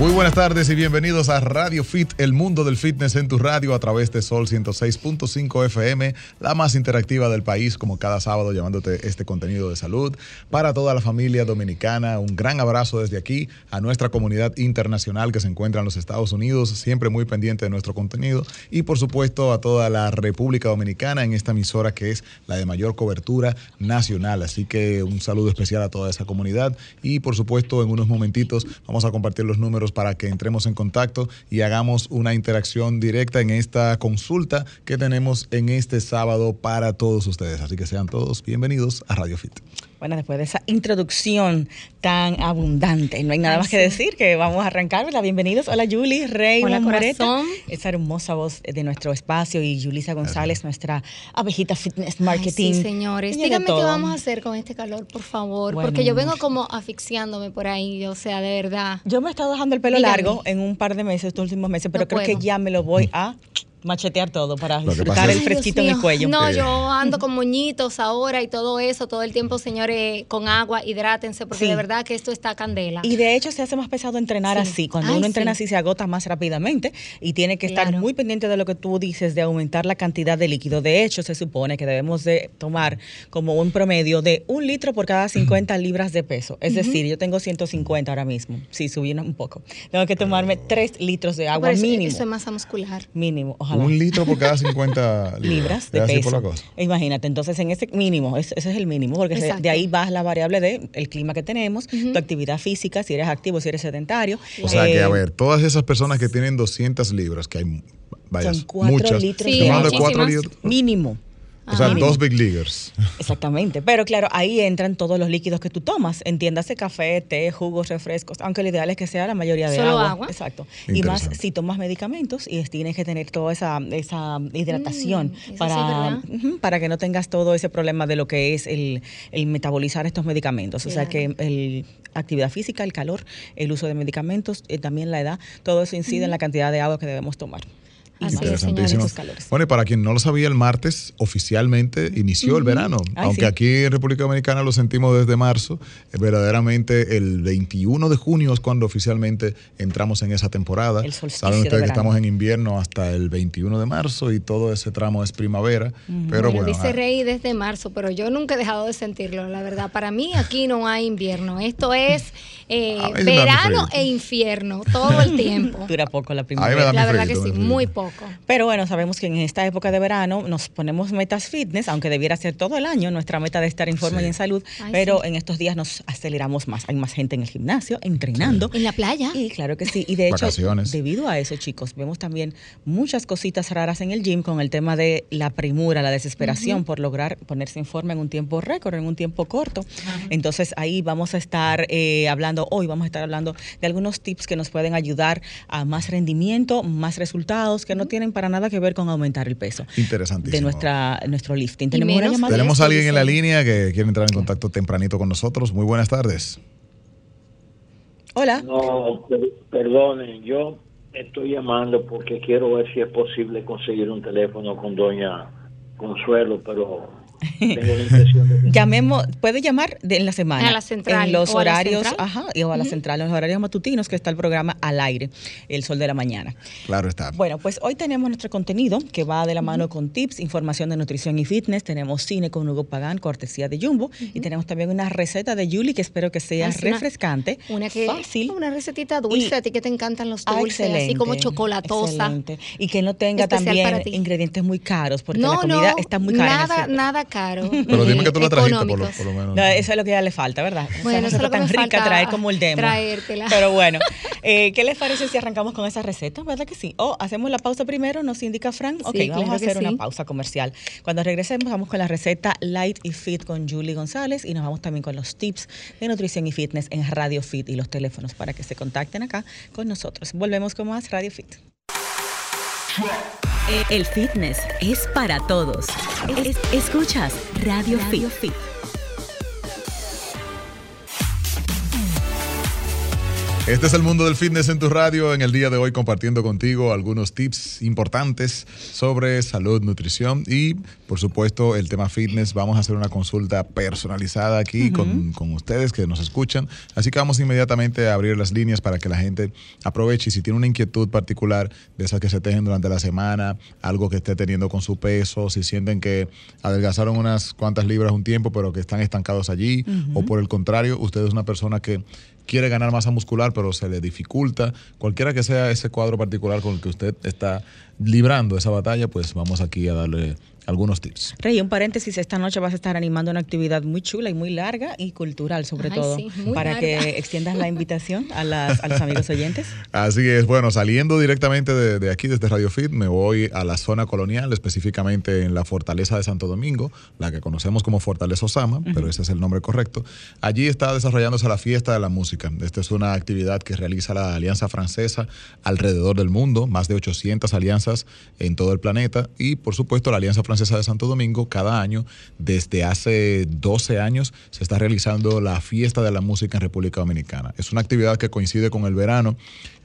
Muy buenas tardes y bienvenidos a Radio Fit, el mundo del fitness en tu radio a través de Sol 106.5 FM, la más interactiva del país, como cada sábado llevándote este contenido de salud para toda la familia dominicana. Un gran abrazo desde aquí a nuestra comunidad internacional que se encuentra en los Estados Unidos, siempre muy pendiente de nuestro contenido y por supuesto a toda la República Dominicana en esta emisora que es la de mayor cobertura nacional. Así que un saludo especial a toda esa comunidad y por supuesto en unos momentitos vamos a compartir los números para que entremos en contacto y hagamos una interacción directa en esta consulta que tenemos en este sábado para todos ustedes. Así que sean todos bienvenidos a Radio Fit. Bueno, después de esa introducción tan abundante, no hay nada más que decir que vamos a arrancar. Bienvenidos. Hola Julie, Rey, Hola corazón. Esa hermosa voz de nuestro espacio y Julisa González, nuestra abejita fitness marketing. sí, señores. Díganme qué vamos a hacer con este calor, por favor, porque yo vengo como asfixiándome por ahí, o sea, de verdad. Yo me he estado dejando el pelo largo en un par de meses, estos últimos meses, pero creo que ya me lo voy a machetear todo para disfrutar el fresquito en el cuello. No, yo ando con moñitos ahora y todo eso, todo el tiempo, señores, con agua, hidrátense, porque de verdad que esto está candela. Y de hecho se hace más pesado entrenar así. Cuando uno entrena así se agota más rápidamente y tiene que estar muy pendiente de lo que tú dices, de aumentar la cantidad de líquido. De hecho, se supone que debemos de tomar como un promedio de un litro por cada 50 libras de peso. Es decir, yo tengo 150 ahora mismo. Sí, subí un poco. Tengo que tomarme 3 litros de agua mínimo. Eso es masa muscular. Mínimo. Un litro por cada 50 libras, de peso. Imagínate, entonces en ese mínimo, ese, es el mínimo, porque de ahí vas la variable de el clima que tenemos, tu actividad física, si eres activo, si eres sedentario. O sea que, a eh, ver, todas esas personas que tienen 200 libras, que hay varias, muchas, litros de 4 litros. Mínimo. O sea, dos big leaguers. Exactamente. Pero claro, ahí entran todos los líquidos que tú tomas. Entiéndase café, té, jugos, refrescos. Aunque lo ideal es que sea la mayoría de Solo agua. Exacto. Y más si tomas medicamentos y tienes que tener toda esa, esa hidratación mm, para, para que no tengas todo ese problema de lo que es el, metabolizar estos medicamentos. O sea que el actividad física, el calor, el uso de medicamentos, eh, también la edad, todo eso incide en la cantidad de agua que debemos tomar. Interesantísimo. Bueno, y para quien no lo sabía, el martes oficialmente inició el verano. Aunque aquí en República Dominicana lo sentimos desde marzo, eh, verdaderamente el 21 de junio es cuando oficialmente entramos en esa temporada. Saben ustedes que estamos en invierno hasta el 21 de marzo y todo ese tramo es primavera. Pero bueno, dice. Rey desde marzo, pero yo nunca he dejado de sentirlo, la verdad. Para mí aquí no hay invierno. Esto es eh, verano e infierno todo el tiempo. Dura poco la primavera. La verdad que sí, muy poco. Pero bueno, sabemos que en esta época de verano nos ponemos metas fitness, aunque debiera ser todo el año nuestra meta de estar en forma y en salud, pero en estos días nos aceleramos más. Hay más gente en el gimnasio, entrenando. En la playa. Y claro que sí. Y de hecho, debido a eso, chicos, vemos también muchas cositas raras en el gym con el tema de la premura, la desesperación por lograr ponerse en forma en un tiempo récord, en un tiempo corto. Entonces ahí vamos a estar eh, hablando, hoy vamos a estar hablando de algunos tips que nos pueden ayudar a más rendimiento, más resultados, que no tienen para nada que ver con aumentar el peso. Interesantísimo. De nuestra, nuestro lifting. Tenemos, Tenemos a alguien en la línea que quiere entrar en contacto tempranito con nosotros. Muy buenas tardes. Hola. No, perdonen, yo estoy llamando porque quiero ver si es posible conseguir un teléfono con doña Consuelo, pero Llamemos, puede llamar en la semana. A la central. En los horarios, ajá, o a la central, en los horarios matutinos que está el programa al aire, El Sol de la Mañana. Claro está. Bueno, pues hoy tenemos nuestro contenido que va de la mano con tips, información de nutrición y fitness. Tenemos cine con Hugo Pagán, cortesía de Jumbo. Y tenemos también una receta de Julie que espero que sea refrescante. Una, que, fácil. Una recetita dulce, a ti que te encantan los dulces, así como chocolatosa. Excelente. Y que no tenga también ingredientes muy caros, porque la comida está muy cara. Nada, nada caro. Pero dime que tú la trajiste por lo, menos. eso es lo que ya le falta, ¿verdad? Bueno, eso es lo que tan rica falta traer como el demo. Traértela. Pero bueno, eh, ¿qué les parece si arrancamos con esa receta? ¿Verdad que sí? O hacemos la pausa primero, nos indica Frank. Ok, vamos a hacer una pausa comercial. Cuando regresemos, vamos con la receta Light y Fit con Julie González y nos vamos también con los tips de nutrición y fitness en Radio Fit y los teléfonos para que se contacten acá con nosotros. Volvemos con más Radio Fit. El fitness es para todos. escuchas Radio, Fit. Este es el mundo del fitness en tu radio. En el día de hoy compartiendo contigo algunos tips importantes sobre salud, nutrición y por supuesto el tema fitness. Vamos a hacer una consulta personalizada aquí con, con, ustedes que nos escuchan. Así que vamos inmediatamente a abrir las líneas para que la gente aproveche y si tiene una inquietud particular de esas que se tejen durante la semana, algo que esté teniendo con su peso, si sienten que adelgazaron unas cuantas libras un tiempo pero que están estancados allí o por el contrario, usted es una persona que quiere ganar masa muscular, pero se le dificulta, cualquiera que sea ese cuadro particular con el que usted está librando esa batalla, pues vamos aquí a darle algunos tips. Rey, un paréntesis, esta noche vas a estar animando una actividad muy chula y muy larga y cultural sobre todo, para que extiendas la invitación a, las, a, los amigos oyentes. Así es, bueno, saliendo directamente de, aquí, desde Radio Fit, me voy a la zona colonial, específicamente en la Fortaleza de Santo Domingo, la que conocemos como Fortaleza Osama, pero ese es el nombre correcto. Allí está desarrollándose la fiesta de la música. Esta es una actividad que realiza la Alianza Francesa alrededor del mundo, más de 800 alianzas en todo el planeta y por supuesto la Alianza Francesa de Santo Domingo, cada año, desde hace 12 años, se está realizando la fiesta de la música en República Dominicana. Es una actividad que coincide con el verano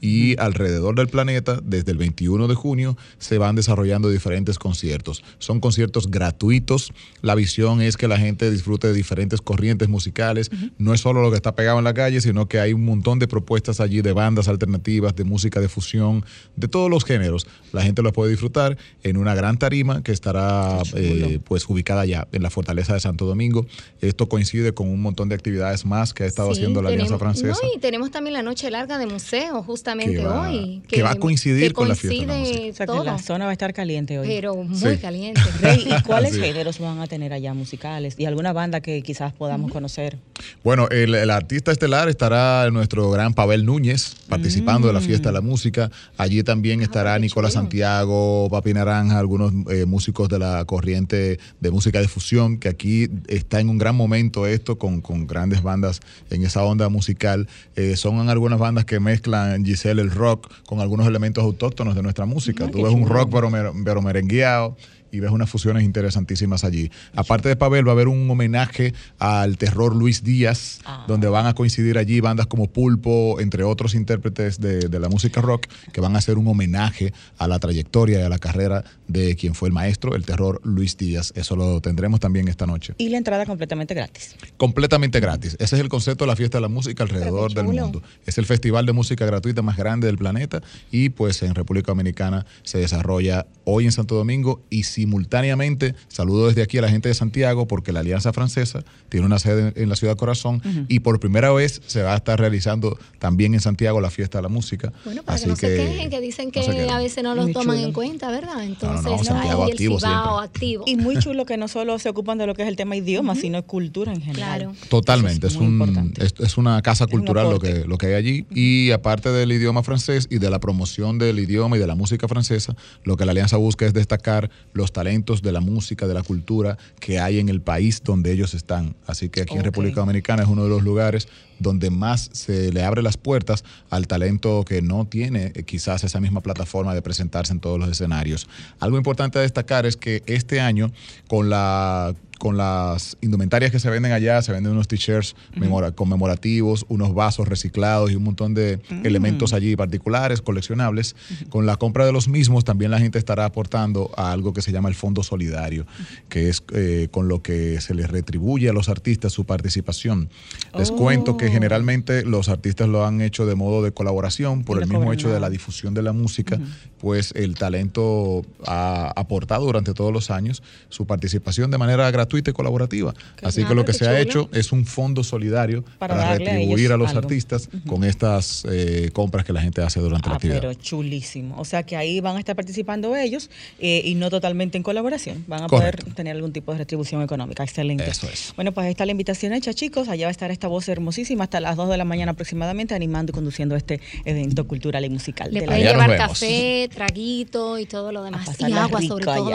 y alrededor del planeta, desde el 21 de junio, se van desarrollando diferentes conciertos. Son conciertos gratuitos. La visión es que la gente disfrute de diferentes corrientes musicales. No es solo lo que está pegado en la calle, sino que hay un montón de propuestas allí de bandas alternativas, de música de fusión, de todos los géneros. La gente lo puede disfrutar en una gran tarima que estará eh, pues ubicada ya en la Fortaleza de Santo Domingo. Esto coincide con un montón de actividades más que ha estado haciendo la Alianza Francesa. y tenemos también la noche larga de museo, justamente que va, hoy. Que, va a coincidir con la fiesta. De la, o la zona va a estar caliente hoy. Pero muy caliente. ¿y cuáles géneros van a tener allá musicales? ¿Y alguna banda que quizás podamos conocer? Bueno, el, artista estelar estará nuestro gran Pavel Núñez participando de la fiesta de la mm. música. Allí también ah, estará Nicolás Santiago, Papi Naranja, algunos eh, músicos de la corriente de música de fusión, que aquí está en un gran momento esto con, con grandes bandas en esa onda musical. Eh, son algunas bandas que mezclan el rock con algunos elementos autóctonos de nuestra música. Tú ves un rock pero, pero merengueado y ves unas fusiones interesantísimas allí. Aparte de Pavel, va a haber un homenaje al terror Luis Díaz, ah. donde van a coincidir allí bandas como Pulpo, entre otros intérpretes de, la música rock, que van a hacer un homenaje a la trayectoria y a la carrera de quien fue el maestro, el terror Luis Díaz. Eso lo tendremos también esta noche. Y la entrada completamente gratis. Completamente gratis. Ese es el concepto de la fiesta de la música alrededor del mundo. Es el festival de música gratuita más grande del planeta y pues en República Dominicana se desarrolla hoy en Santo Domingo y si simultáneamente, saludo desde aquí a la gente de Santiago porque la Alianza Francesa tiene una sede en la ciudad Corazón y por primera vez se va a estar realizando también en Santiago la fiesta de la música. Bueno, para que no se quejen, que dicen que a veces no los toman en cuenta, ¿verdad? Entonces, Santiago activo, activo. Y muy chulo que no solo se ocupan de lo que es el tema idioma, sino cultura en general. Claro. Totalmente, es, un, es, una casa cultural lo que, lo que hay allí y aparte del idioma francés y de la promoción del idioma y de la música francesa, lo que la Alianza busca es destacar los talentos de la música, de la cultura que hay en el país donde ellos están. Así que aquí en República Dominicana es uno de los lugares donde más se le abre las puertas al talento que no tiene eh, quizás esa misma plataforma de presentarse en todos los escenarios. Algo importante a destacar es que este año, con la con las indumentarias que se venden allá, se venden unos t-shirts conmemorativos, unos vasos reciclados y un montón de mm. elementos allí particulares, coleccionables. Con la compra de los mismos también la gente estará aportando a algo que se llama el Fondo Solidario, que es eh, con lo que se les retribuye a los artistas su participación. Les cuento que oh. generalmente los artistas lo han hecho de modo de colaboración por el mismo hecho de la difusión de la música, pues el talento ha aportado durante todos los años su participación de manera gratuita gratuita y colaborativa. Así que lo que se ha hecho es un fondo solidario para, retribuir a, los artistas con estas eh, compras que la gente hace durante la ah, actividad. Pero chulísimo. O sea que ahí van a estar participando ellos eh, y no totalmente en colaboración. Van a poder tener algún tipo de retribución económica. Excelente. Eso es. Bueno, pues ahí está la invitación hecha, chicos. Allá va a estar esta voz hermosísima hasta las 2 de la mañana aproximadamente, animando y conduciendo este evento cultural y musical. Le pueden llevar café, traguito y todo lo demás. Y agua sobre todo.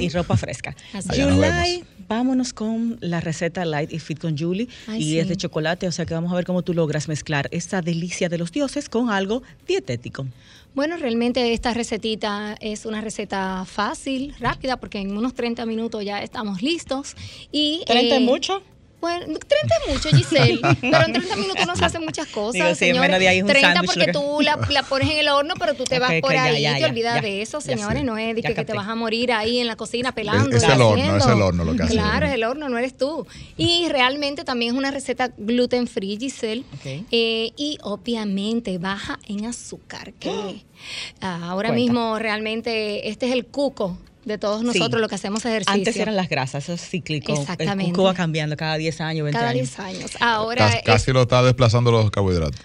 Y ropa fresca. July vámonos con la receta Light y Fit con Julie. y es de chocolate, o sea que vamos a ver cómo tú logras mezclar esta delicia de los dioses con algo dietético. Bueno, realmente esta recetita es una receta fácil, rápida, porque en unos 30 minutos ya estamos listos. Y, ¿30 es eh, mucho? Bueno, 30 es mucho, Giselle, pero en 30 minutos no se hacen muchas cosas, Digo, sí, señores. De ahí es un 30 porque tú la, la, pones en el horno, pero tú te vas por ahí y te olvidas de eso, señores. no es de que, te vas a morir ahí en la cocina pelando. Es, el horno, es el horno lo que hace. Claro, es el horno, no eres tú. Y realmente también es una receta gluten free, Giselle. Eh, y obviamente baja en azúcar, que ahora mismo realmente este es el cuco de todos nosotros lo que hacemos ejercicio. Antes eran las grasas, eso es cíclico. Exactamente. El cuco va cambiando cada 10 años, 20 cada años. Cada 10 años. Ahora casi, lo está desplazando los carbohidratos.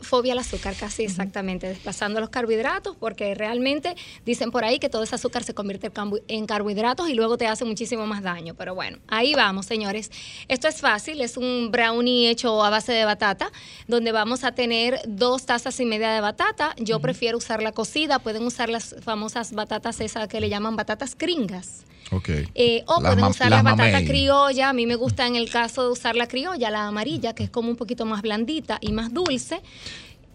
Fobia al azúcar, casi exactamente, desplazando los carbohidratos, porque realmente dicen por ahí que todo ese azúcar se convierte en carbohidratos y luego te hace muchísimo más daño. Pero bueno, ahí vamos, señores. Esto es fácil, es un brownie hecho a base de batata, donde vamos a tener dos tazas y media de batata. Yo prefiero usar la cocida, pueden usar las famosas batatas esas que le llaman batatas gringas. Okay. Eh, o pueden usar la batata criolla. A mí me gusta en el caso de usar la criolla, la amarilla, que es como un poquito más blandita y más dulce.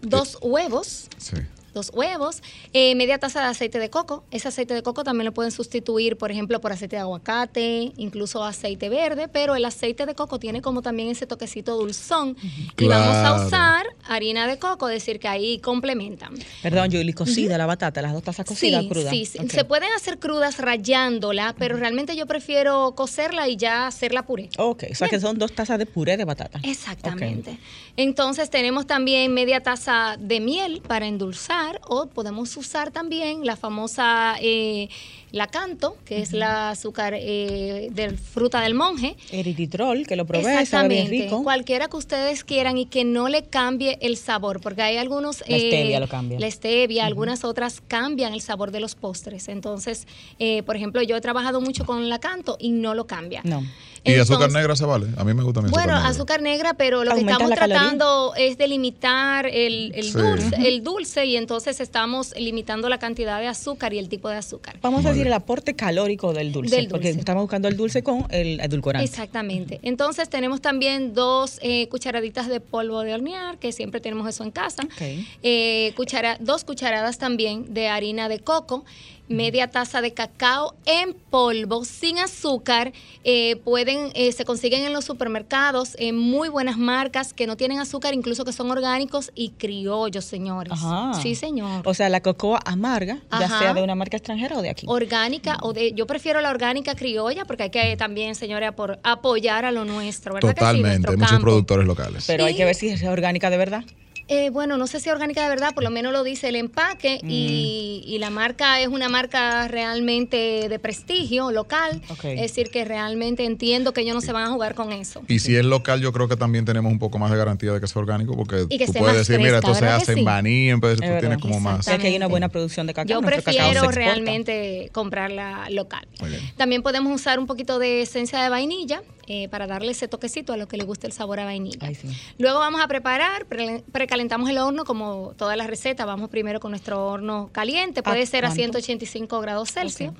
Dos huevos. Sí dos huevos, eh, media taza de aceite de coco. Ese aceite de coco también lo pueden sustituir, por ejemplo, por aceite de aguacate, incluso aceite verde, pero el aceite de coco tiene como también ese toquecito dulzón. Y vamos a usar harina de coco, decir que ahí complementan. Perdón, Julie, cocida la batata, las dos tazas cocidas sí, crudas. Sí, se pueden hacer crudas rayándola, pero realmente yo prefiero cocerla y ya hacerla puré. Ok, o sea que son dos tazas de puré de batata. Exactamente. Entonces tenemos también media taza de miel para endulzar o podemos usar también la famosa eh, la canto, que es la azúcar eh, de fruta del monje. Erititrol, que lo probé, sabe bien rico. Cualquiera que ustedes quieran y que no le cambie el sabor, porque hay algunos... La stevia eh, lo cambia. La stevia, algunas otras cambian el sabor de los postres. Entonces, eh, por ejemplo, yo he trabajado mucho con la canto y no lo cambia. No. ¿Y azúcar negra se vale? A mí me gusta mi azúcar Bueno, azúcar negra, pero lo que estamos tratando es de limitar el, dulce, el dulce y entonces estamos limitando la cantidad de azúcar y el tipo de azúcar. Vamos a decir el aporte calórico del dulce, porque estamos buscando el dulce con el edulcorante. Exactamente. Entonces tenemos también dos eh, cucharaditas de polvo de hornear, que siempre tenemos eso en casa. Eh, cuchara, dos cucharadas también de harina de coco media taza de cacao en polvo, sin azúcar. Eh, pueden, eh, se consiguen en los supermercados en muy buenas marcas que no tienen azúcar, incluso que son orgánicos y criollos, señores. Sí, señor. O sea, la cocoa amarga, ya sea de una marca extranjera o de aquí. Orgánica o de, yo prefiero la orgánica criolla porque hay que también, señores, por apoyar a lo nuestro, ¿verdad? Totalmente, hay muchos productores locales. Pero hay que ver si es orgánica de verdad. Eh, bueno, no sé si orgánica de verdad, por lo menos lo dice el empaque y, mm. la marca es una marca realmente de prestigio local. Es decir, que realmente entiendo que ellos no se van a jugar con eso. Y si es local, yo creo que también tenemos un poco más de garantía de que sea orgánico, porque tú puedes decir, mira, esto se hace en Baní, en vez de tú tienes como más. Es que hay una buena producción de cacao. Yo prefiero realmente comprarla local. También podemos usar un poquito de esencia de vainilla eh, para darle ese toquecito a lo que le guste el sabor a vainilla. Luego vamos a preparar, precalentamos el horno como todas las recetas. Vamos primero con nuestro horno caliente, puede ser a 185 grados Celsius.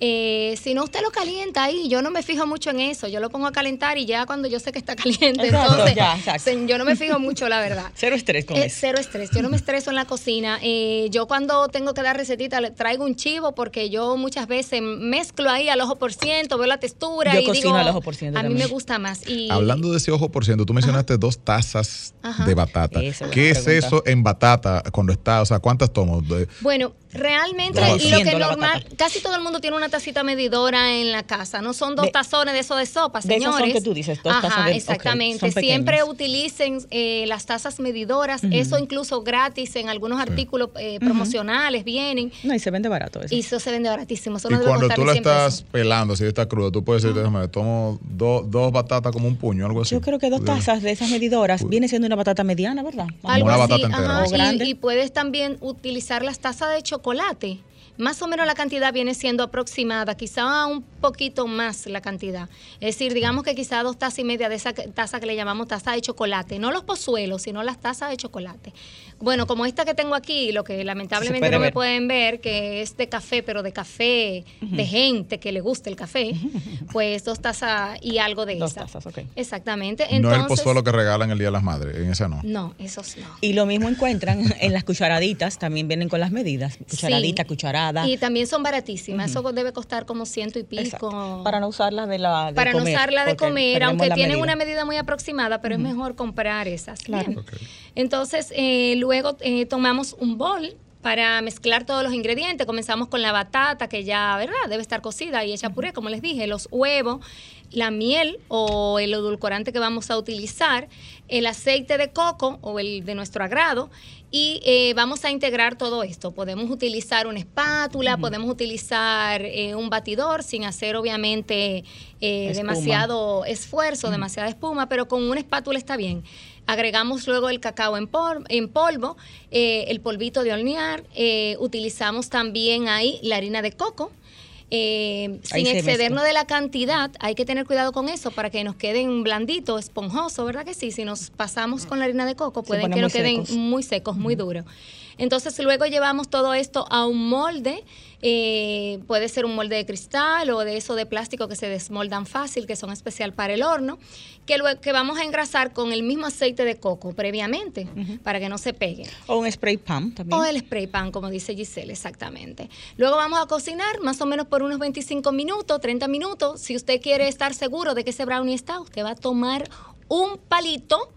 Eh, si no, usted lo calienta ahí. Yo no me fijo mucho en eso. Yo lo pongo a calentar y ya cuando yo sé que está caliente, entonces yo no me fijo mucho, la verdad. cero estrés con eh, eso. Cero estrés. Yo no me estreso en la cocina. Eh, yo cuando tengo que dar recetita le traigo un chivo porque yo muchas veces mezclo ahí al ojo por ciento, veo la textura yo y cocino digo, al ojo por ciento. A mí me gusta más. Y, Hablando de ese ojo por ciento, tú mencionaste dos tazas de batata. ¿Qué es eso en batata cuando está? O sea, ¿cuántas tomo? Bueno, realmente lo que normal, casi todo el mundo tiene una tacita medidora en la casa. No son dos tazones de eso de sopa, señores. De son que tú dices, dos tazas de, Exactamente. Siempre utilicen eh, las tazas medidoras. Eso incluso gratis en algunos artículos eh, promocionales vienen. No, y se vende barato eso. Y eso se vende baratísimo. y cuando tú la estás pelando, si está cruda, tú puedes decir, déjame, tomo dos batatas como un puño, algo así. Yo creo que dos tazas de esas medidoras viene siendo una batata mediana, ¿verdad? Algo una batata entera. grande. y puedes también utilizar las tazas de chocolate chocolate más o menos la cantidad viene siendo aproximada, quizá un poquito más la cantidad. Es decir, digamos que quizá dos tazas y media de esa taza que le llamamos taza de chocolate, no los pozuelos, sino las tazas de chocolate. Bueno, como esta que tengo aquí, lo que lamentablemente no me pueden ver, que es de café, pero de café, de gente que le gusta el café, pues dos tazas y algo de dos tazas, ok. Exactamente. no es el pozuelo que regalan el Día de las Madres, en ese no. No, esos no. Y lo mismo encuentran en las cucharaditas, también vienen con las medidas. Cucharadita, cucharadita cucharada. Y también son baratísimas. Eso debe costar como ciento y pico. Para no usarla de la Para no usarla de comer, aunque tienen una medida muy aproximada, pero es mejor comprar esas. Claro. Entonces, eh, luego eh, tomamos un bol para mezclar todos los ingredientes. Comenzamos con la batata, que ya, ¿verdad? Debe estar cocida y hecha puré, como les dije, los huevos, la miel o el edulcorante que vamos a utilizar, el aceite de coco o el de nuestro agrado y eh, vamos a integrar todo esto. Podemos utilizar una espátula, podemos utilizar eh, un batidor sin hacer obviamente eh, demasiado esfuerzo, demasiada espuma, pero con una espátula está bien. Agregamos luego el cacao en, en polvo, eh, el polvito de hornear. Eh, utilizamos también ahí la harina de coco. Eh, sin excedernos de la cantidad, hay que tener cuidado con eso para que nos queden blanditos, esponjosos, ¿verdad que sí? Si nos pasamos con la harina de coco, pueden que nos queden muy secos, muy duros. Entonces luego llevamos todo esto a un molde eh, puede ser un molde de cristal o de eso de plástico que se desmoldan fácil, que son especial para el horno, que, que vamos a engrasar con el mismo aceite de coco previamente para que no se pegue. O un spray pan también. O el spray pan, como dice Giselle, exactamente. Luego vamos a cocinar más o menos por unos 25 minutos, 30 minutos. Si usted quiere estar seguro de que ese brownie está, usted va a tomar un palito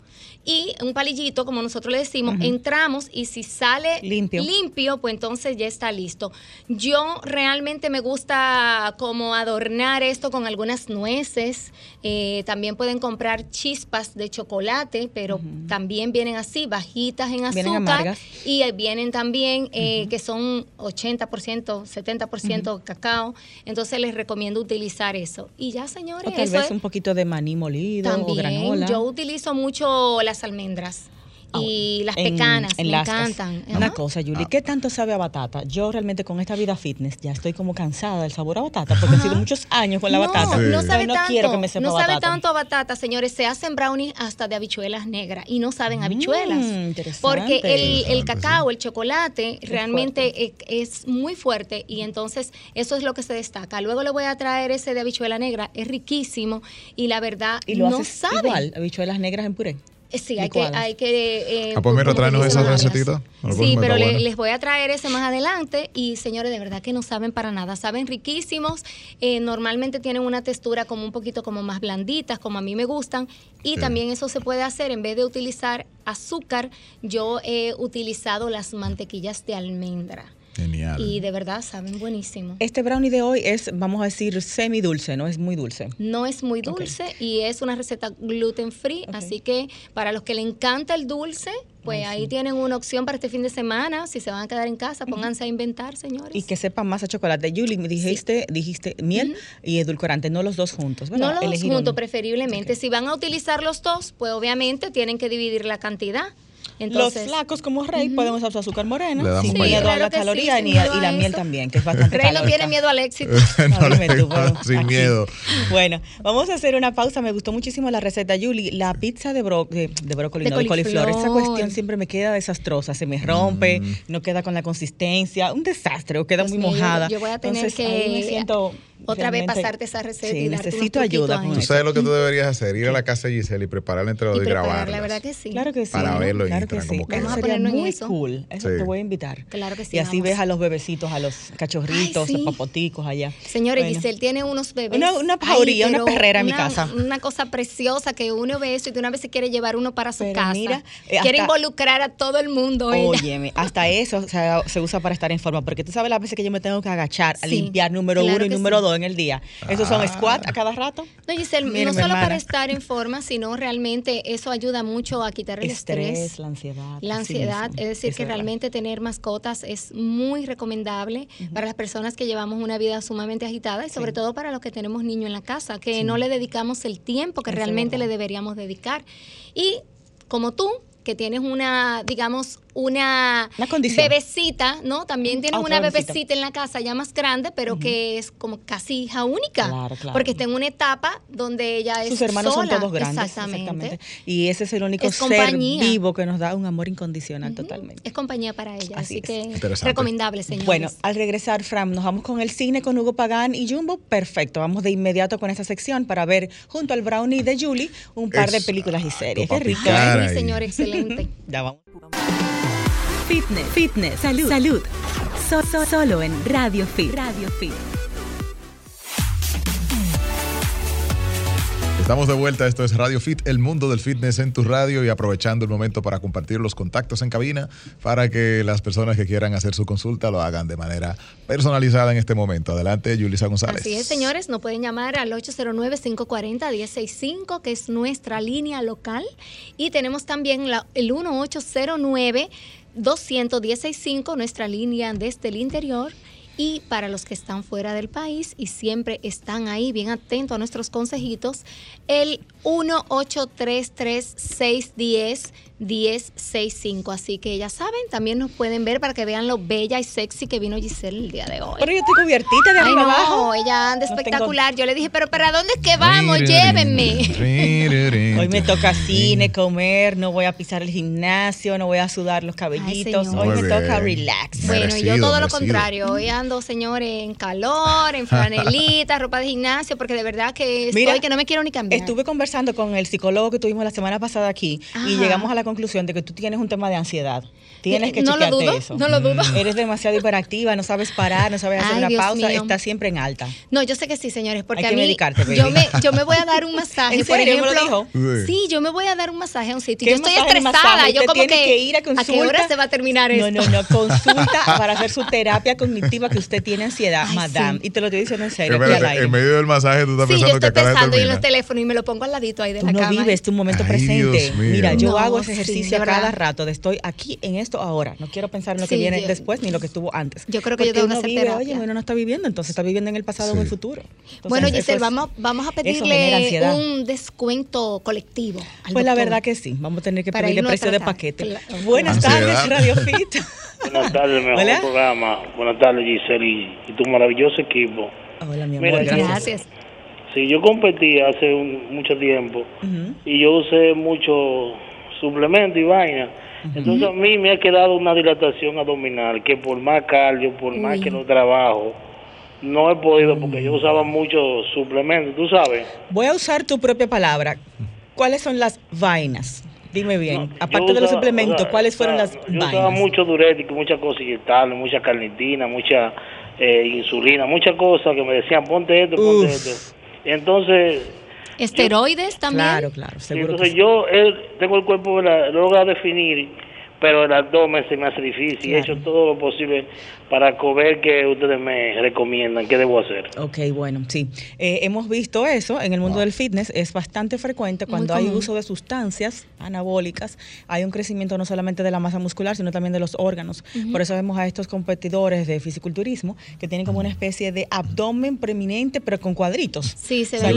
y un palillito, como nosotros le decimos, entramos y si sale limpio. limpio, pues entonces ya está listo. Yo realmente me gusta como adornar esto con algunas nueces. Eh, también pueden comprar chispas de chocolate, pero también vienen así, bajitas en azúcar. y vienen también eh, que son 80%, 70% cacao. Entonces les recomiendo utilizar eso. Y ya, señores. O tal vez un poquito de maní molido o granola. Yo utilizo mucho las almendras. Ah, y las pecanas, me encantan. Una cosa, Julie, ¿qué tanto sabe a batata? Yo realmente con esta vida fitness ya estoy como cansada del sabor a batata, porque he sido muchos años con la batata. No sabe tanto, quiero que me sepa no sabe tanto a batata, señores. Se hacen brownies hasta de habichuelas negras y no saben habichuelas. Mm, porque el, cacao, el chocolate, realmente es, muy fuerte y entonces eso es lo que se destaca. Luego le voy a traer ese de habichuela negra, es riquísimo y la verdad ¿Y lo no sabe. igual, habichuelas negras en puré. Eh, sí, hay que, hay que... Eh, ah, pues mira, tráenos esa recetita. Sí, pero les voy a traer ese más adelante. Y señores, de verdad que no saben para nada, saben riquísimos, eh, normalmente tienen una textura como un poquito como más blanditas, como a mí me gustan, y también eso se puede hacer, en vez de utilizar azúcar, yo he utilizado las mantequillas de almendra. Genial. Y de verdad saben buenísimo. Este brownie de hoy es, vamos a decir, semi dulce, no es muy dulce. No es muy dulce y es una receta gluten free, así que para los que le encanta el dulce, pues ahí tienen una opción para este fin de semana. Si se van a quedar en casa, pónganse a inventar, señores. Y que sepan más a chocolate. Julie, me dijiste, dijiste miel y edulcorante, no los dos juntos, ¿verdad? No los dos juntos, preferiblemente. Si van a utilizar los dos, pues obviamente tienen que dividir la cantidad los flacos como Rey podemos usar su azúcar morena sin miedo a la caloría y, la miel también, que es bastante Rey no tiene miedo al éxito. sin miedo. Bueno, vamos a hacer una pausa. Me gustó muchísimo la receta, Julie. La pizza de, de, brócoli, de, no, coliflor. Esa cuestión siempre me queda desastrosa. Se me rompe, mm. no queda con la consistencia. Un desastre, o queda muy mojada. Yo voy a tener que... me siento otra vez pasarte esa receta sí, y necesito ayuda Tú sabes lo que tú deberías hacer, ir a la casa de Giselle y prepararla entre los y, y grabarla. La verdad que sí. Claro que sí. Para verlo claro que sí. Vamos a ponernos muy eso. cool. Eso te voy a invitar. Claro que sí. Y así ves a los bebecitos, a los cachorritos, a papoticos allá. Señores, Giselle tiene unos bebés. Una, una pauría, una perrera en mi casa. Una cosa preciosa que uno ve eso y de una vez se quiere llevar uno para su casa. Mira, eh, quiere involucrar a todo el mundo. Óyeme, hasta eso se usa para estar en forma. Porque tú sabes las veces que yo me tengo que agachar a limpiar número uno y número dos en el día. ¿Esos son squat a cada rato? No, Giselle, no solo para estar en forma, sino realmente eso ayuda mucho a quitar el estrés. la ansiedad. La ansiedad, es decir, que realmente tener mascotas es muy recomendable para las personas que llevamos una vida sumamente agitada y sobre todo para los que tenemos niños en la casa, que no le dedicamos el tiempo que realmente le deberíamos dedicar. Y como tú, que tienes una, digamos, una, bebecita, ¿no? También tienes una bebecita. en la casa ya más grande, pero que es como casi hija única. Claro, claro. Porque está en una etapa donde ella es Sus hermanos son todos grandes. Exactamente. Y ese es el único ser vivo que nos da un amor incondicional totalmente. Es compañía para ella, así, que recomendable, señores. Bueno, al regresar, Fram, nos vamos con el cine con Hugo Pagán y Jumbo. Perfecto, vamos de inmediato con esta sección para ver junto al Brownie de Julie un par de películas y series. Qué rico. señor, excelente. ya vamos. Fitness, fitness, salud, salud. solo en Radio Fit. Radio Fit. Estamos de vuelta, esto es Radio Fit, el mundo del fitness en tu radio y aprovechando el momento para compartir los contactos en cabina para que las personas que quieran hacer su consulta lo hagan de manera personalizada en este momento. Adelante, Yulisa González. Así es, señores, nos pueden llamar al 809-540-1065, que es nuestra línea local, y tenemos también la, el 1809 21065, nuestra línea desde el interior y para los que están fuera del país y siempre están ahí bien atentos a nuestros consejitos, el 1833 1065. Así que ya saben, también nos pueden ver para que vean lo bella y sexy que vino Giselle el día de hoy. Pero yo estoy cubiertita de arriba abajo. ella anda espectacular. Yo le dije, pero ¿para dónde es que vamos? Llévenme. hoy me toca cine, comer, no voy a pisar el gimnasio, no voy a sudar los cabellitos. hoy me toca relax. Bueno, yo todo lo contrario. Hoy ando, señores, en calor, en franelita, ropa de gimnasio, porque de verdad que estoy que no me quiero ni cambiar. Estuve conversando con el psicólogo que tuvimos la semana pasada aquí y llegamos a la conclusión de que tú tienes un tema de ansiedad. Tienes que no chequearte lo eso. No lo dudo. Eres demasiado hiperactiva, no sabes parar, no sabes hacer una pausa, estás siempre en alta. No, yo sé que sí, señores, porque Hay a mí medicarte, yo me, yo me voy a dar un masaje, ¿En por serio? ejemplo. ¿Me lo dijo? Sí, yo me voy a dar un masaje a un sitio. Yo estoy estresada, yo como que, que ir a, consulta, ¿a qué hora se va a terminar esto? No, no, no, consulta para hacer su terapia cognitiva que usted tiene ansiedad, madame. Y te lo estoy diciendo en serio. en medio del masaje tú estás sí, pensando yo estoy que pensando y en los teléfonos y me lo pongo al ladito ahí de tú la no cama. no vives tu momento presente. Mira, yo hago ese ejercicio cada rato de estoy aquí en esto ahora. No quiero pensar en lo que viene después ni lo que estuvo antes. Yo creo que yo tengo que hacer vive, Oye, uno no está viviendo, entonces está viviendo en el pasado o en el futuro. bueno, Giselle, vamos, vamos a pedirle un descuento colectivo. pues la verdad que sí, vamos a tener que pedirle precio de paquete. Buenas tardes, Radio Fit. Buenas tardes, mejor programa. Buenas tardes, Giselle, y, tu maravilloso equipo. Hola, mi amor. gracias. Sí, yo competí hace mucho tiempo y yo usé mucho suplemento y vaina. Entonces a mí me ha quedado una dilatación abdominal que por más cardio, por más que lo trabajo, no he podido porque yo usaba mucho suplemento, tú sabes. Voy a usar tu propia palabra. ¿Cuáles son las vainas? Dime bien, aparte de los suplementos, ¿cuáles fueron las yo vainas? usaba mucho durético, muchas cosas inyectables, mucha carnitina, mucha eh, insulina, muchas cosas que me decían, ponte esto, ponte esto. Entonces... ¿Esteroides también? Claro, claro, seguro Entonces yo tengo el cuerpo, lo logro definir pero el abdomen se me hace difícil. He hecho todo lo posible para ver qué ustedes me recomiendan, qué debo hacer. Ok, bueno, sí. Eh, hemos visto eso en el mundo del fitness, es bastante frecuente cuando hay uso de sustancias anabólicas, hay un crecimiento no solamente de la masa muscular, sino también de los órganos. Por eso vemos a estos competidores de fisiculturismo que tienen como una especie de abdomen preeminente, pero con cuadritos. Sí, se, ve,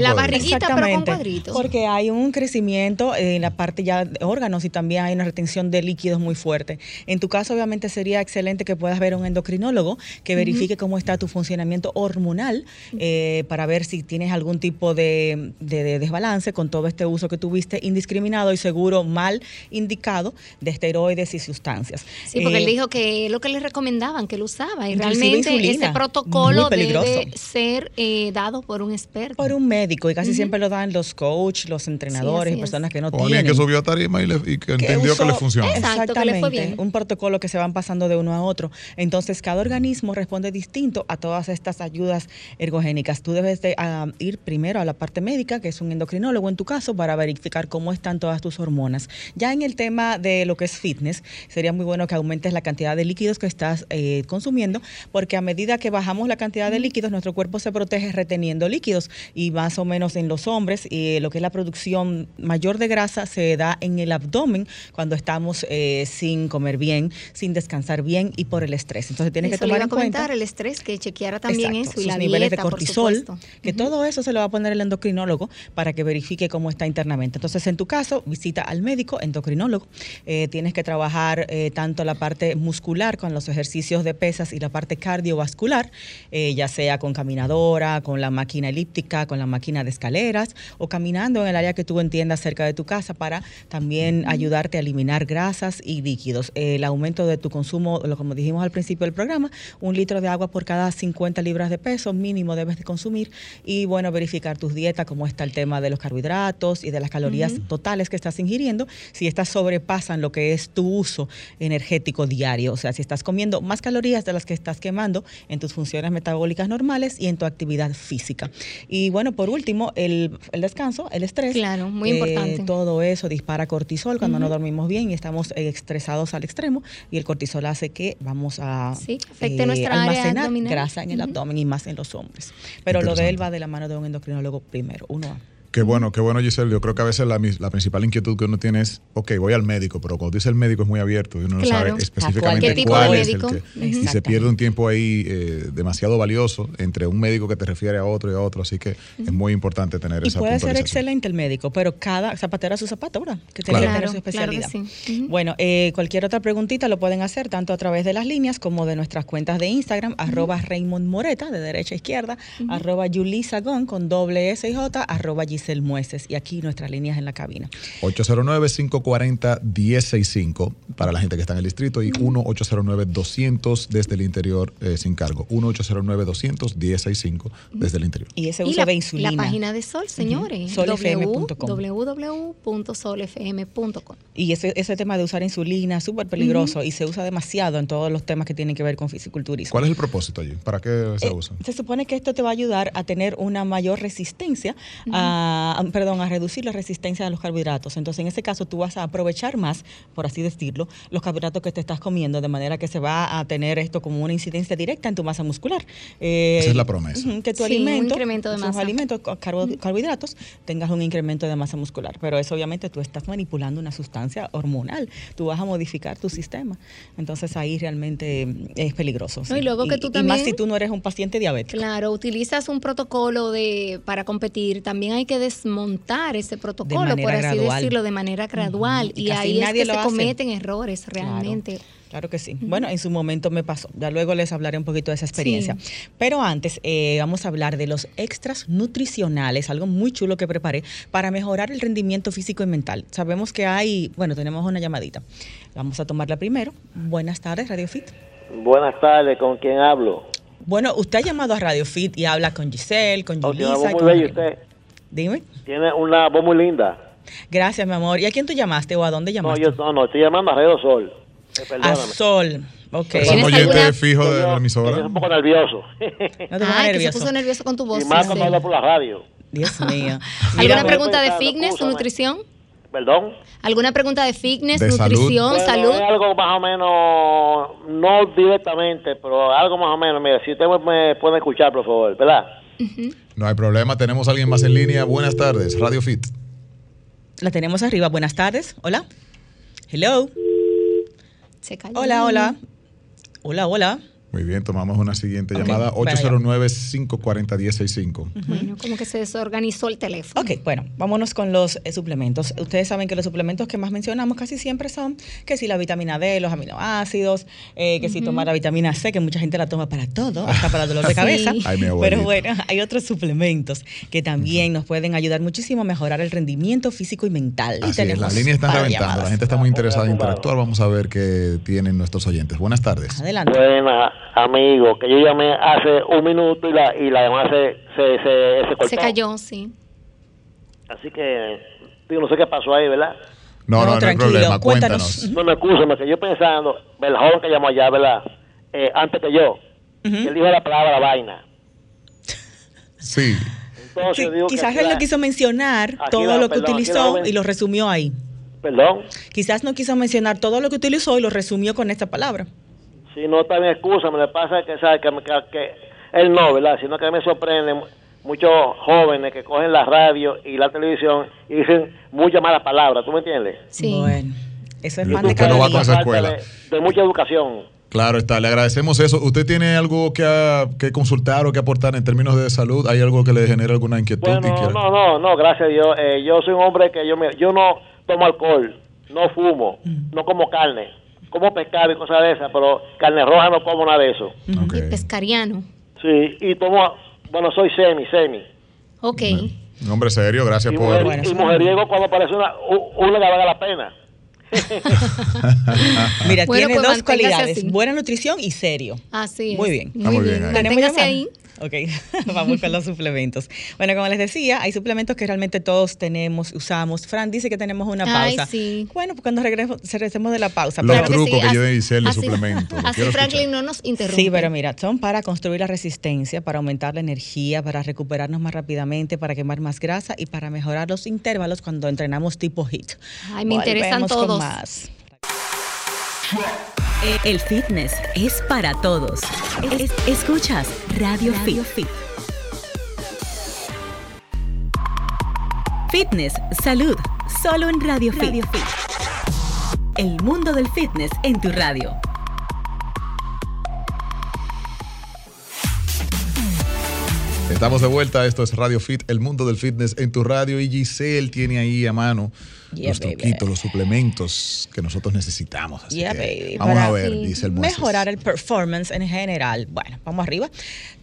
la barriguita, pero con cuadritos. Porque hay un crecimiento en la parte ya de órganos y también hay una retención de líquidos muy fuerte. En tu caso, obviamente, sería excelente que puedas ver a un endocrinólogo que verifique cómo está tu funcionamiento hormonal eh, para ver si tienes algún tipo de, desbalance con todo este uso que tuviste indiscriminado y seguro mal indicado de esteroides y sustancias. Sí, porque él eh, dijo que lo que le recomendaban, que lo usaba y realmente ese protocolo debe ser eh, dado por un experto. Por un médico y casi siempre lo dan los coach, los entrenadores y personas que no tienen. que subió a tarima y, que entendió que le funciona. Exactamente, un protocolo que se van pasando de uno a otro. Entonces, cada organismo responde distinto a todas estas ayudas ergogénicas. Tú debes de, ah, ir primero a la parte médica, que es un endocrinólogo en tu caso, para verificar cómo están todas tus hormonas. Ya en el tema de lo que es fitness, sería muy bueno que aumentes la cantidad de líquidos que estás eh, consumiendo, porque a medida que bajamos la cantidad de líquidos, nuestro cuerpo se protege reteniendo líquidos y más o menos en los hombres, y lo que es la producción mayor de grasa se da en el abdomen cuando estamos eh, sin comer bien, sin descansar bien y por el estrés. Entonces tienes que tomar en cuenta el estrés, que chequeara también eso y sus niveles de cortisol, que todo eso se lo va a poner el endocrinólogo para que verifique cómo está internamente. Entonces, en tu caso, visita al médico endocrinólogo. Eh, tienes que trabajar eh, tanto la parte muscular con los ejercicios de pesas y la parte cardiovascular, ya sea con caminadora, con la máquina elíptica, con la máquina de escaleras o caminando en el área que tú entiendas cerca de tu casa para también ayudarte a alimentar eliminar grasas y líquidos. El aumento de tu consumo, como dijimos al principio del programa, un litro de agua por cada 50 libras de peso mínimo debes de consumir y bueno, verificar tus dietas, cómo está el tema de los carbohidratos y de las calorías totales que estás ingiriendo, si estas sobrepasan lo que es tu uso energético diario, o sea, si estás comiendo más calorías de las que estás quemando en tus funciones metabólicas normales y en tu actividad física. Y bueno, por último, el, descanso, el estrés. Claro, muy importante. Todo eso dispara cortisol cuando no dormimos bien y estamos estresados al extremo y el cortisol hace que vamos a sí, afecte nuestra almacenar grasa en el abdomen y más en los hombres. Pero lo de él va de la mano de un endocrinólogo primero, uno a Qué bueno, qué bueno, Giselle. Yo creo que a veces la, principal inquietud que uno tiene es, ok, voy al médico, pero cuando dice el médico es muy abierto y uno no sabe específicamente cuál es el que... Y se pierde un tiempo ahí eh, demasiado valioso entre un médico que te refiere a otro y a otro, así que es muy importante tener y esa puede ser excelente el médico, pero cada zapatero a su zapato, ¿verdad? Que tiene que tener su especialidad. Bueno, eh, cualquier otra preguntita lo pueden hacer tanto a través de las líneas como de nuestras cuentas de Instagram, arroba Raymond Moreta, de derecha a izquierda, arroba Yulisa Gon, con doble S y J, arroba Giselle Mueces. Y aquí nuestras líneas en la cabina. 809-540-1065 para la gente que está en el distrito y 1-809-200 desde el interior eh, sin cargo. 1-809-200-1065 desde el interior. Y ese uso de insulina. La página de Sol, señores. solfm.com. www.solfm.com. Y ese, ese tema de usar insulina es súper peligroso y se usa demasiado en todos los temas que tienen que ver con fisiculturismo. ¿Cuál es el propósito allí? ¿Para qué se eh, usa? Se supone que esto te va a ayudar a tener una mayor resistencia a, perdón, a reducir la resistencia de los carbohidratos. Entonces, en ese caso, tú vas a aprovechar más, por así decirlo, los carbohidratos que te estás comiendo, de manera que se va a tener esto como una incidencia directa en tu masa muscular. Eh, Esa es la promesa. que tu alimento, alimentos, carbohidratos, tengas un incremento de masa muscular. Pero eso obviamente tú estás manipulando una sustancia hormonal. Tú vas a modificar tu sistema. Entonces ahí realmente es peligroso. y luego que tú también... más si tú no eres un paciente diabético. Claro, utilizas un protocolo de para competir. También hay que desmontar ese protocolo, por así decirlo, de manera gradual. Y, ahí es que se cometen errores realmente. Claro. que sí. Bueno, en su momento me pasó. Ya luego les hablaré un poquito de esa experiencia. Pero antes eh, vamos a hablar de los extras nutricionales, algo muy chulo que preparé para mejorar el rendimiento físico y mental. Sabemos que hay, bueno, tenemos una llamadita. Vamos a tomarla primero. Buenas tardes, Radio Fit. Buenas tardes, ¿con quién hablo? Bueno, usted ha llamado a Radio Fit y habla con Giselle, con Julissa. muy usted. Dime. Tiene una voz muy linda. Gracias, mi amor. ¿Y a quién tú llamaste o a dónde llamaste? No, yo no, no estoy llamando a Radio Sol. Eh, a Sol. Ok. un oyente fijo de la emisora. Estoy un poco nervioso. No te Ay, nervioso. que se puso nervioso con tu voz. Y más cuando habla por la radio. Dios mío. ¿Alguna pregunta de fitness o nutrición? ¿Perdón? ¿Alguna pregunta de fitness, nutrición, salud? algo más o menos, no directamente, pero algo más o menos. Mira, si usted me puede escuchar, por favor, ¿verdad? No hay problema, tenemos a alguien más en línea. Buenas tardes, Radio Fit. La tenemos arriba. Buenas tardes. Hola. Hello. Se cayó. Hola, hola. Hola, hola. Muy bien, tomamos una siguiente llamada, 809-540-1065. Bueno, como que se desorganizó el teléfono. Ok, bueno, vámonos con los eh, suplementos. Ustedes saben que los suplementos que más mencionamos casi siempre son que si la vitamina D, los aminoácidos, eh, que si tomar la vitamina C, que mucha gente la toma para todo, hasta para dolor de cabeza. Pero bueno, hay otros suplementos que también nos pueden ayudar muchísimo a mejorar el rendimiento físico y mental. Así es, las líneas están reventando, la gente está muy interesada en interactuar. Vamos a ver qué tienen nuestros oyentes. Buenas tardes. Adelante amigo, que yo llamé hace un minuto y la, y la llamada se, se, se, cortó. Se cayó, sí. Así que, digo, no sé qué pasó ahí, ¿verdad? No, no, no, hay problema, cuéntanos. No, me escúchame, que yo pensando, el joven que llamó allá, ¿verdad? Eh, antes que yo, él dijo la palabra la vaina. Sí. Entonces, digo quizás él no quiso mencionar todo lo que utilizó y lo resumió ahí. ¿Perdón? Quizás no quiso mencionar todo lo que utilizó y lo resumió con esta palabra. Si no está bien, excusa, me le pasa que, sabe que, que, él no, ¿verdad? Sino que me sorprende muchos jóvenes que cogen la radio y la televisión y dicen muchas malas palabras, ¿tú me entiendes? Sí. Bueno, eso es más de cada día. escuela. De, mucha educación. Claro está, le agradecemos eso. ¿Usted tiene algo que, que, consultar o que aportar en términos de salud? ¿Hay algo que le genere alguna inquietud? Bueno, no, no, no, gracias a Dios. Eh, yo soy un hombre que yo, me, yo no tomo alcohol, no fumo, mm. no como carne como pescado y cosas de esas, pero carne roja no como nada de eso. Y pescariano. Sí, y tomo, bueno, soy semi, semi. Ok. Un hombre serio, gracias y por... Mujer, y mujeriego cuando aparece una, una que valga la pena. Mira, tiene pues dos cualidades, buena nutrición y serio. Así es. Muy bien. Muy, bien. Tenemos ahí. Ok, vamos con los suplementos. Bueno, como les decía, hay suplementos que realmente todos tenemos, usamos. Fran dice que tenemos una pausa. Ay, sí. Bueno, pues cuando regresemos de la pausa. Los trucos que, yo dice el suplemento. Así Franklin no nos interrumpe. Sí, pero mira, son para construir la resistencia, para aumentar la energía, para recuperarnos más rápidamente, para quemar más grasa y para mejorar los intervalos cuando entrenamos tipo HIT. Ay, me interesan todos. más. El fitness es para todos. escuchas Radio, Fit. Fitness, salud, solo en Radio, Radio Fit. El mundo del fitness en tu radio. Estamos de vuelta, esto es Radio Fit, el mundo del fitness en tu radio y Giselle tiene ahí a mano los truquitos, los suplementos que nosotros necesitamos. Así que vamos a ver, dice el Mejorar el performance en general. Bueno, vamos arriba.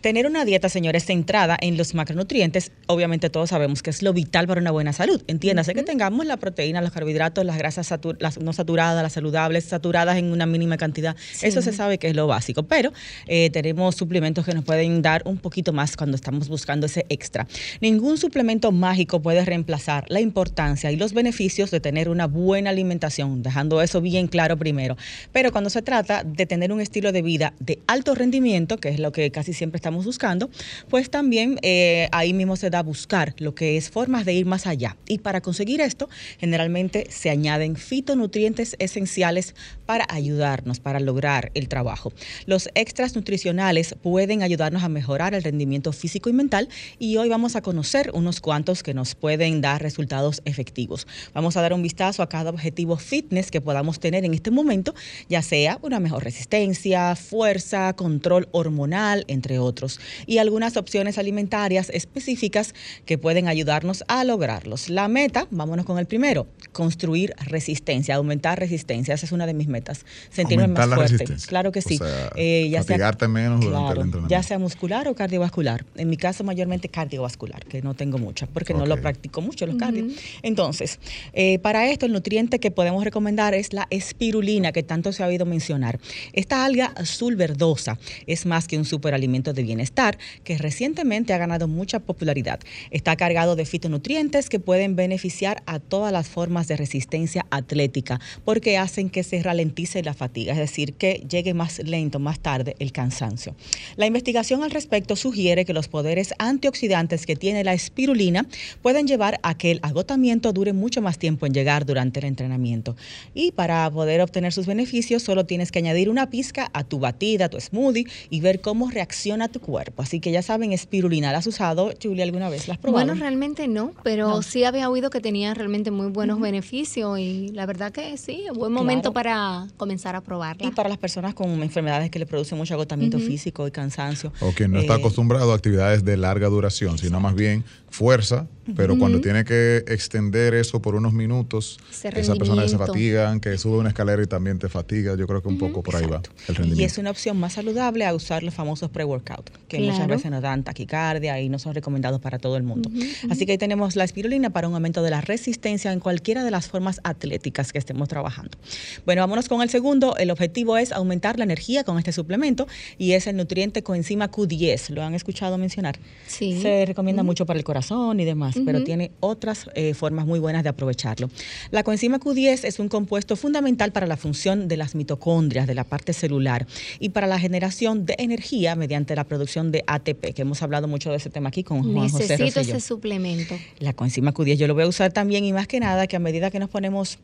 Tener una dieta, señores, centrada en los macronutrientes, obviamente todos sabemos que es lo vital para una buena salud. Entiéndase que tengamos la proteína, los carbohidratos, las grasas las no saturadas, las saludables, saturadas en una mínima cantidad. Eso se sabe que es lo básico, pero eh, tenemos suplementos que nos pueden dar un poquito más cuando estamos buscando ese extra. Ningún suplemento mágico puede reemplazar la importancia y los beneficios de tener una buena alimentación, dejando eso bien claro primero. Pero cuando se trata de tener un estilo de vida de alto rendimiento, que es lo que casi siempre estamos buscando, pues también eh, ahí mismo se da a buscar lo que es formas de ir más allá. Y para conseguir esto, generalmente se añaden fitonutrientes esenciales para ayudarnos, para lograr el trabajo. Los extras nutricionales pueden ayudarnos a mejorar el rendimiento físico y mental y hoy vamos a conocer unos cuantos que nos pueden dar resultados efectivos. Vamos a dar un vistazo a cada objetivo fitness que podamos tener en este momento, ya sea una mejor resistencia, fuerza, control hormonal, entre otros, y algunas opciones alimentarias específicas que pueden ayudarnos a lograrlos. La meta, vámonos con el primero, construir resistencia, aumentar resistencia. Esa es una de mis metas, sentirme más fuerte. Claro que sí. Eh, ya sea, menos durante el entrenamiento. Ya sea muscular o cardiovascular. En mi caso, mayormente cardiovascular, que no tengo mucha, porque no lo practico mucho los cardio. Entonces, eh, para esto, el nutriente que podemos recomendar es la espirulina, que tanto se ha oído mencionar. Esta alga azul verdosa es más que un superalimento de bienestar que recientemente ha ganado mucha popularidad. Está cargado de fitonutrientes que pueden beneficiar a todas las formas de resistencia atlética porque hacen que se ralentice la fatiga, es decir, que llegue más lento, más tarde el cansancio. La investigación al respecto sugiere que los poderes antioxidantes que tiene la espirulina pueden llevar a que el agotamiento dure mucho más tiempo en llegar durante el entrenamiento. Y para poder obtener sus beneficios, solo tienes que añadir una pizca a tu batida, a tu smoothie y ver cómo reacciona tu cuerpo. Así que ya saben, espirulina, ¿la has usado, Julia, alguna vez? ¿La has probado? Bueno, realmente no, pero sí había oído que tenía realmente muy buenos beneficios y la verdad que sí, buen momento para comenzar a probarla. Y para las personas con enfermedades que le producen mucho agotamiento físico y cansancio. O quien no está eh, acostumbrado a actividades de larga duración, sino más bien fuerza, pero cuando tiene que extender eso por unos minutos, esas personas se fatigan, que sube una escalera y también te fatiga, yo creo que un poco por ahí va el rendimiento. Y es una opción más saludable a usar los famosos pre-workout, que muchas veces nos dan taquicardia y no son recomendados para todo el mundo. Así que ahí tenemos la espirulina para un aumento de la resistencia en cualquiera de las formas atléticas que estemos trabajando. Bueno, vámonos con el segundo. El objetivo es aumentar la energía con este suplemento y es el nutriente coenzima Q10. ¿Lo han escuchado mencionar? Sí. Se recomienda mucho para el corazón y demás, pero tiene otras eh, formas muy buenas de aprovecharlo. La coenzima Q10 es un compuesto fundamental para la función de las mitocondrias, de la parte celular, y para la generación de energía mediante la producción de ATP, que hemos hablado mucho de ese tema aquí con Juan José Necesito ese suplemento. La coenzima Q10 yo lo voy a usar también y más que nada que a medida que nos ponemos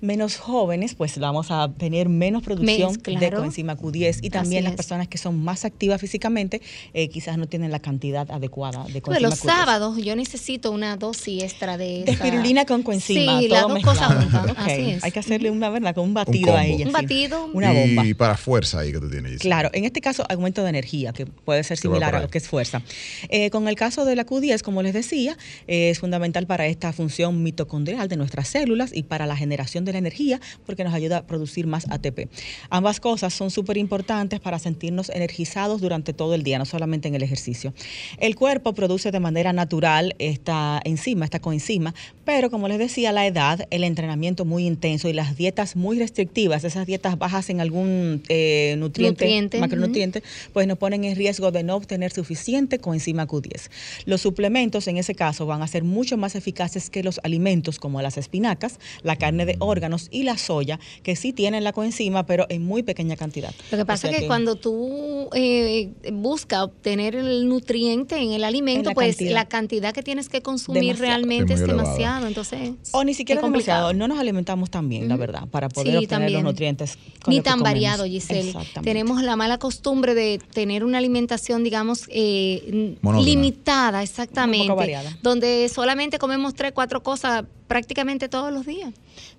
menos jóvenes, pues vamos a tener menos producción de coenzima Q10 y también las personas que son más activas físicamente eh, quizás no tienen la cantidad adecuada de coenzima Q10. Los sábados yo necesito una dosis extra de... De espirulina con coenzima. Sí, las dos cosas juntas. Hay que hacerle una, ¿verdad? Con un batido a ella. Un batido. Una bomba. Y para fuerza ahí que tú tienes. Claro, en este caso aumento de energía, que puede ser similar a lo que es fuerza. Eh, con el caso de la Q10, como les decía, es fundamental para esta función mitocondrial de nuestras células y para la generación de la energía, porque nos ayuda a producir más ATP. Ambas cosas son súper importantes para sentirnos energizados durante todo el día, no solamente en el ejercicio. El cuerpo produce de manera natural esta esta enzima, esta coenzima, pero como les decía, la edad, el entrenamiento muy intenso y las dietas muy restrictivas, esas dietas bajas en algún eh, nutriente, macronutriente, pues nos ponen en riesgo de no obtener suficiente coenzima Q10. Los suplementos en ese caso van a ser mucho más eficaces que los alimentos como las espinacas, la carne de órganos y la soya, que sí tienen la coenzima, pero en muy pequeña cantidad. Lo que pasa es que, cuando tú eh, buscas obtener el nutriente en el alimento, pues la cantidad que tienes que consumir realmente es, demasiado. Entonces, o ni siquiera demasiado. No nos alimentamos tan bien, la verdad, para poder obtener los nutrientes. Ni tan variado, Giselle. Tenemos la mala costumbre de tener una alimentación, digamos, eh, limitada, exactamente. Donde solamente comemos tres, cuatro cosas prácticamente todos los días.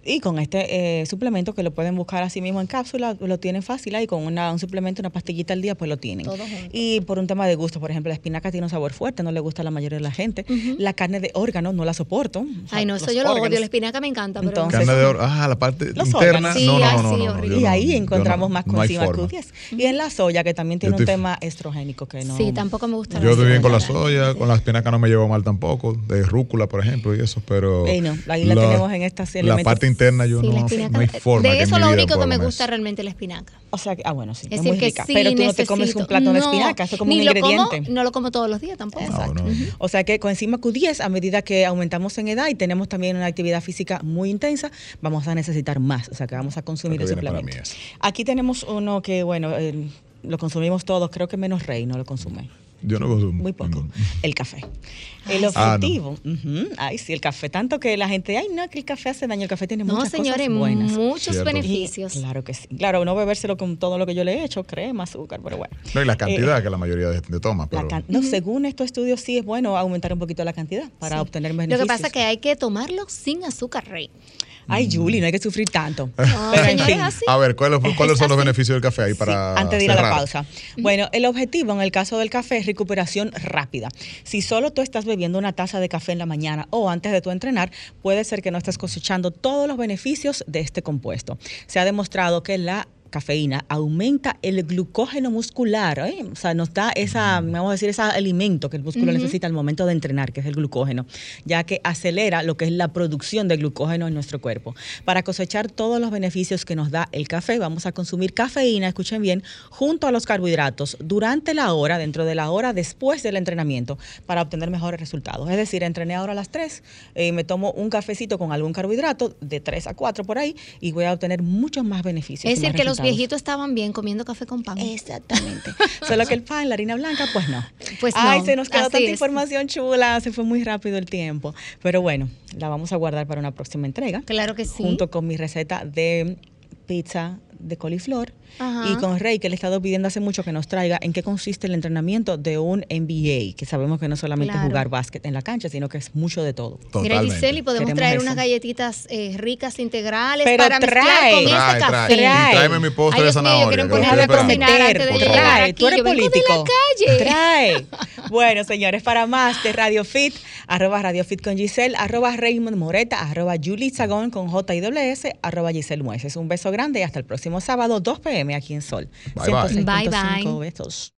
Y con este eh, suplemento que lo pueden buscar así mismo en cápsula, lo tienen fácil ahí con una, un suplemento, una pastillita al día, pues lo tienen. y por un tema de gusto, por ejemplo, la espinaca tiene un sabor fuerte, no le gusta a la mayoría de la gente. La carne de órgano no la soporto. Ay, no, eso yo lo odio, la espinaca me encanta. Pero Entonces, carne de órgano, ah, la parte interna. Sí, no, no, no, Y ahí encontramos más coenzima Q10. Y en la soya, que también tiene un tema estrogénico que no. Sí, tampoco me gusta. Yo estoy bien con la soya, con la espinaca no me llevo mal tampoco, de rúcula, por ejemplo, y eso, pero. no, ahí la tenemos en la parte interna yo no, no, hay forma. De eso lo único que me gusta realmente la espinaca. O sea, ah, bueno, sí. Es, decir, que sí Pero tú no te comes un plato de espinaca, eso es como un ingrediente. no lo como todos los días tampoco. Exacto. O sea que con encima Q10, a medida que aumentamos en edad y tenemos también una actividad física muy intensa, vamos a necesitar más. O sea que vamos a consumir el suplemento. Aquí tenemos uno que, bueno, lo consumimos todos, creo que menos Rey no lo consume. Yo no consumo. Muy poco. El café. El ah, objetivo. Ay, sí, el café. Tanto que la gente, ay, no, que el café hace daño. El café tiene muchas cosas buenas. muchos beneficios. claro que sí. Claro, uno bebérselo con todo lo que yo le he hecho, crema, azúcar, pero bueno. No, y la cantidad eh, que la mayoría de, toma. Pero... no, según estos estudios, sí es bueno aumentar un poquito la cantidad para obtener beneficios. Lo que pasa es que hay que tomarlo sin azúcar, Rey. Ay, Julie, no hay que sufrir tanto. A ver, ¿cuáles, son los beneficios del café ahí para. antes de ir a la pausa. Bueno, el objetivo en el caso del café es recuperación rápida. Si solo tú estás bebiendo una taza de café en la mañana o antes de tu entrenar, puede ser que no estés cosechando todos los beneficios de este compuesto. Se ha demostrado que la cafeína aumenta el glucógeno muscular, ¿eh? o sea, nos da esa, vamos a decir, ese alimento que el músculo necesita al momento de entrenar, que es el glucógeno, ya que acelera lo que es la producción de glucógeno en nuestro cuerpo. Para cosechar todos los beneficios que nos da el café, vamos a consumir cafeína, escuchen bien, junto a los carbohidratos durante la hora, dentro de la hora después del entrenamiento, para obtener mejores resultados. Es decir, entrené ahora a las 3, eh, me tomo un cafecito con algún carbohidrato, de 3 a 4 por ahí, y voy a obtener muchos más beneficios. Es decir, que los viejitos estaban bien comiendo café con pan. Exactamente. Solo que el pan, la harina blanca, pues no. Pues Ay, se nos quedó tanta información chula, se fue muy rápido el tiempo. Pero bueno, la vamos a guardar para una próxima entrega. Claro que sí. Junto con mi receta de pizza de coliflor y con Rey, que le he estado pidiendo hace mucho que nos traiga en qué consiste el entrenamiento de un NBA, que sabemos que no solamente jugar básquet en la cancha, sino que es mucho de todo. Mira, Giselle, podemos traer unas galletitas eh, ricas integrales para mezclar con este café. Trae. Tráeme mi postre de zanahoria. Deja de prometer, trae. Tú eres político. Trae. bueno, señores, para más de Radio Fit, arroba Radio Fit con Giselle, arroba Raymond Moreta, arroba Julie Zagón con J y S, arroba Giselle Mueces. Un beso grande y hasta el próximo sábado, 2 pm aquí en Sol. Bye bye. Bye bye.